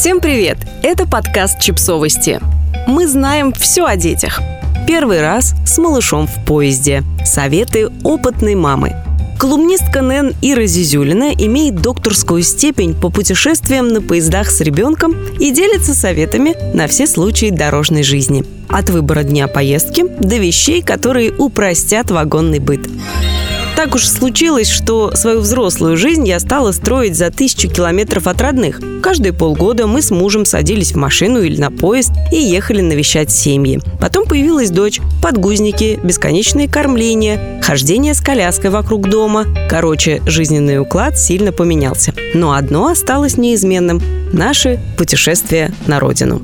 Всем привет! Это подкаст «Чипсовости». Мы знаем все о детях. Первый раз с малышом в поезде. Советы опытной мамы. Колумнистка Нэн Ира Зизюлина имеет докторскую степень по путешествиям на поездах с ребенком и делится советами на все случаи дорожной жизни. От выбора дня поездки до вещей, которые упростят вагонный быт. Так уж случилось, что свою взрослую жизнь я стала строить за тысячу километров от родных. Каждые полгода мы с мужем садились в машину или на поезд и ехали навещать семьи. Потом появилась дочь, подгузники, бесконечные кормления, хождение с коляской вокруг дома. Короче, жизненный уклад сильно поменялся. Но одно осталось неизменным – наши путешествия на родину.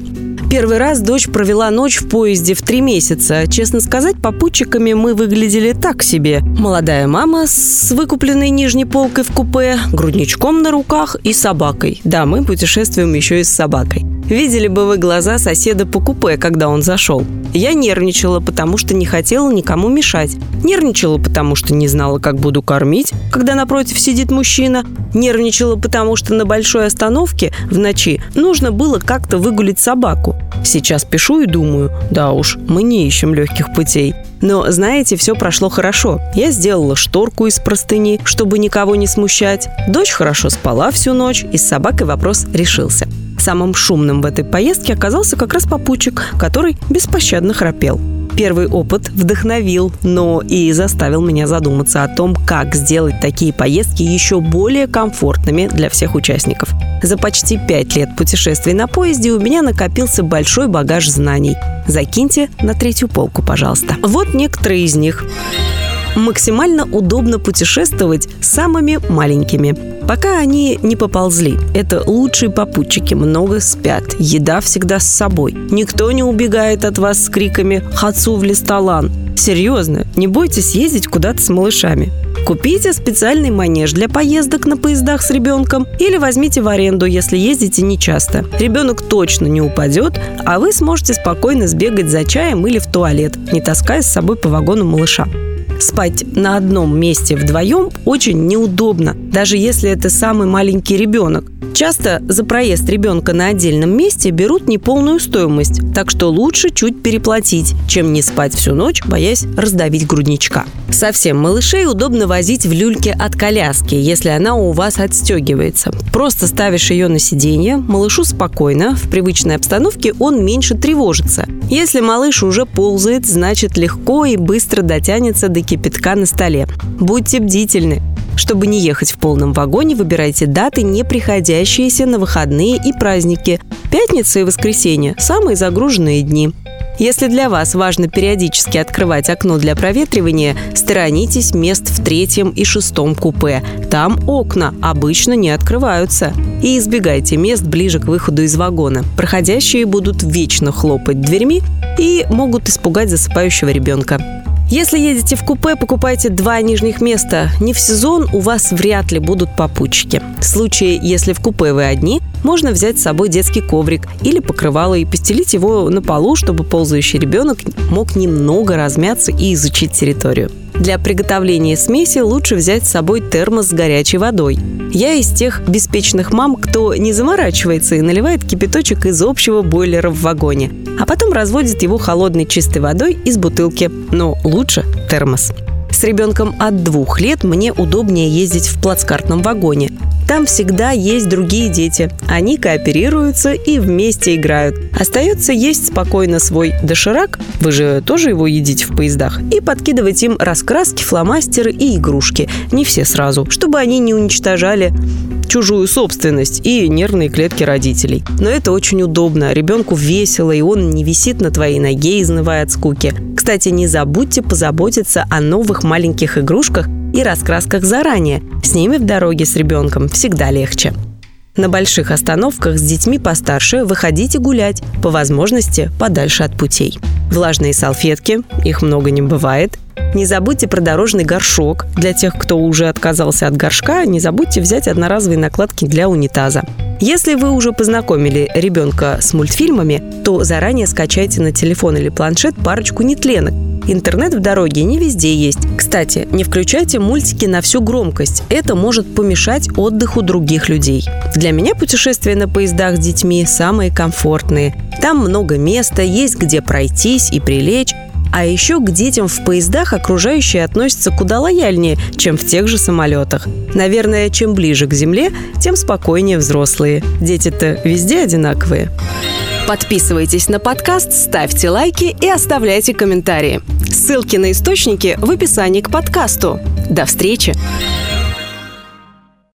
Первый раз дочь провела ночь в поезде в три месяца. Честно сказать, попутчиками мы выглядели так себе. Молодая мама с выкупленной нижней полкой в купе, грудничком на руках и собакой. Да, мы путешествуем еще и с собакой. Видели бы вы глаза соседа по купе, когда он зашел. Я нервничала, потому что не хотела никому мешать. Нервничала, потому что не знала, как буду кормить, когда напротив сидит мужчина. Нервничала, потому что на большой остановке в ночи нужно было как-то выгулить собаку. Сейчас пишу и думаю, да уж, мы не ищем легких путей. Но, знаете, все прошло хорошо. Я сделала шторку из простыни, чтобы никого не смущать. Дочь хорошо спала всю ночь, и с собакой вопрос решился. Самым шумным в этой поездке оказался как раз попутчик, который беспощадно храпел. Первый опыт вдохновил, но и заставил меня задуматься о том, как сделать такие поездки еще более комфортными для всех участников. За почти пять лет путешествий на поезде у меня накопился большой багаж знаний. Закиньте на третью полку, пожалуйста. Вот некоторые из них максимально удобно путешествовать самыми маленькими. Пока они не поползли. Это лучшие попутчики, много спят, еда всегда с собой. Никто не убегает от вас с криками «Хацу в листалан!». Серьезно, не бойтесь ездить куда-то с малышами. Купите специальный манеж для поездок на поездах с ребенком или возьмите в аренду, если ездите нечасто. Ребенок точно не упадет, а вы сможете спокойно сбегать за чаем или в туалет, не таская с собой по вагону малыша. Спать на одном месте вдвоем очень неудобно, даже если это самый маленький ребенок. Часто за проезд ребенка на отдельном месте берут неполную стоимость, так что лучше чуть переплатить, чем не спать всю ночь, боясь раздавить грудничка. Совсем малышей удобно возить в люльке от коляски, если она у вас отстегивается. Просто ставишь ее на сиденье, малышу спокойно, в привычной обстановке он меньше тревожится. Если малыш уже ползает, значит легко и быстро дотянется до кипятка на столе. Будьте бдительны. Чтобы не ехать в полном вагоне, выбирайте даты, не приходящиеся на выходные и праздники. Пятница и воскресенье – самые загруженные дни. Если для вас важно периодически открывать окно для проветривания, сторонитесь мест в третьем и шестом купе. Там окна обычно не открываются. И избегайте мест ближе к выходу из вагона. Проходящие будут вечно хлопать дверьми и могут испугать засыпающего ребенка. Если едете в купе, покупайте два нижних места. Не в сезон у вас вряд ли будут попутчики. В случае, если в купе вы одни, можно взять с собой детский коврик или покрывало и постелить его на полу, чтобы ползающий ребенок мог немного размяться и изучить территорию. Для приготовления смеси лучше взять с собой термос с горячей водой. Я из тех беспечных мам, кто не заморачивается и наливает кипяточек из общего бойлера в вагоне, а потом разводит его холодной чистой водой из бутылки. Но лучше термос. С ребенком от двух лет мне удобнее ездить в плацкартном вагоне. Там всегда есть другие дети. Они кооперируются и вместе играют. Остается есть спокойно свой доширак, вы же тоже его едите в поездах, и подкидывать им раскраски, фломастеры и игрушки. Не все сразу, чтобы они не уничтожали чужую собственность и нервные клетки родителей. Но это очень удобно. Ребенку весело, и он не висит на твоей ноге, изнывая от скуки. Кстати, не забудьте позаботиться о новых маленьких игрушках и раскрасках заранее. С ними в дороге с ребенком всегда легче. На больших остановках с детьми постарше выходите гулять, по возможности подальше от путей. Влажные салфетки, их много не бывает. Не забудьте про дорожный горшок. Для тех, кто уже отказался от горшка, не забудьте взять одноразовые накладки для унитаза. Если вы уже познакомили ребенка с мультфильмами, то заранее скачайте на телефон или планшет парочку нетленок Интернет в дороге не везде есть. Кстати, не включайте мультики на всю громкость. Это может помешать отдыху других людей. Для меня путешествия на поездах с детьми самые комфортные. Там много места, есть где пройтись и прилечь. А еще к детям в поездах окружающие относятся куда лояльнее, чем в тех же самолетах. Наверное, чем ближе к земле, тем спокойнее взрослые. Дети-то везде одинаковые. Подписывайтесь на подкаст, ставьте лайки и оставляйте комментарии. Ссылки на источники в описании к подкасту. До встречи!